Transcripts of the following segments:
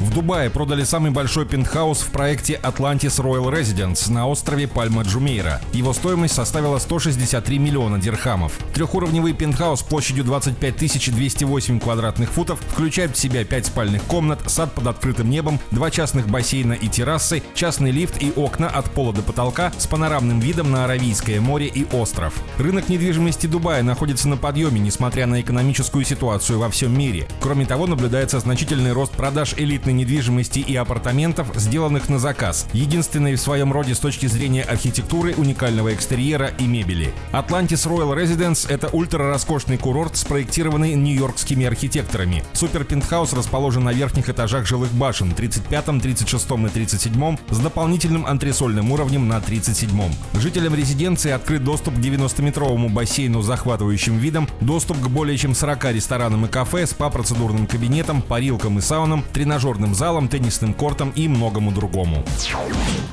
В Дубае продали самый большой пентхаус в проекте Atlantis Royal Residence на острове Пальма-Джумейра. Его стоимость составила 163 миллиона дирхамов. Трехуровневый пентхаус площадью 25 208 квадратных футов включает в себя 5 спальных комнат, сад под открытым небом, два частных бассейна и террасы, частный лифт и окна от пола до потолка с панорамным видом на Аравийское море и остров. Рынок недвижимости Дубая находится на подъеме, несмотря на экономическую ситуацию во всем мире. Кроме того, наблюдается значительный рост продаж элитной недвижимости и апартаментов, сделанных на заказ, единственной в своем роде с точки зрения архитектуры, уникального экстерьера и мебели. Atlantis Royal Residence – это ультра-роскошный курорт, спроектированный нью-йоркскими архитекторами. Супер-пентхаус расположен на верхних этажах жилых башен 35, 36 и 37 с дополнительным антресольным уровнем на 37. Жителям резиденции открыт доступ к 90-метровому бассейну с захватывающим видом, доступ к более чем 40 ресторанам и кафе, спа-процедурным кабинетам, парилкам и саунам, тренажерным тренажерным залом, теннисным кортом и многому другому.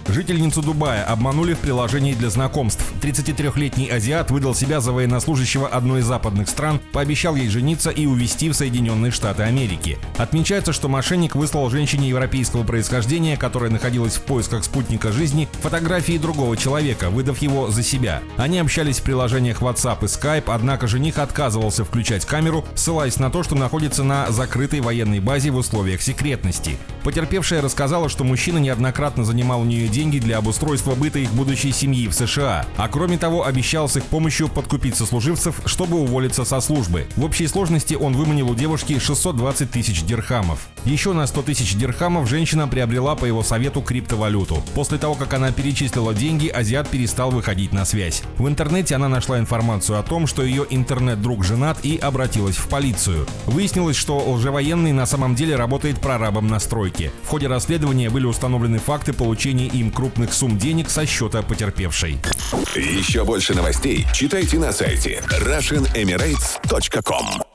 Жительницу Дубая обманули в приложении для знакомств. 33-летний азиат выдал себя за военнослужащего одной из западных стран, пообещал ей жениться и увезти в Соединенные Штаты Америки. Отмечается, что мошенник выслал женщине европейского происхождения, которая находилась в поисках спутника жизни, фотографии другого человека, выдав его за себя. Они общались в приложениях WhatsApp и Skype, однако жених отказывался включать камеру, ссылаясь на то, что находится на закрытой военной базе в условиях секретности. Потерпевшая рассказала, что мужчина неоднократно занимал у нее деньги для обустройства быта их будущей семьи в США, а кроме того обещал с их помощью подкупить сослуживцев, чтобы уволиться со службы. В общей сложности он выманил у девушки 620 тысяч дирхамов. Еще на 100 тысяч дирхамов женщина приобрела по его совету криптовалюту. После того, как она перечислила деньги, азиат перестал выходить на связь. В интернете она нашла информацию о том, что ее интернет-друг женат и обратилась в полицию. Выяснилось, что лжевоенный на самом деле работает прорабом на стройке. В ходе расследования были установлены факты получения им крупных сумм денег со счета потерпевшей. Еще больше новостей читайте на сайте RussianEmirates.com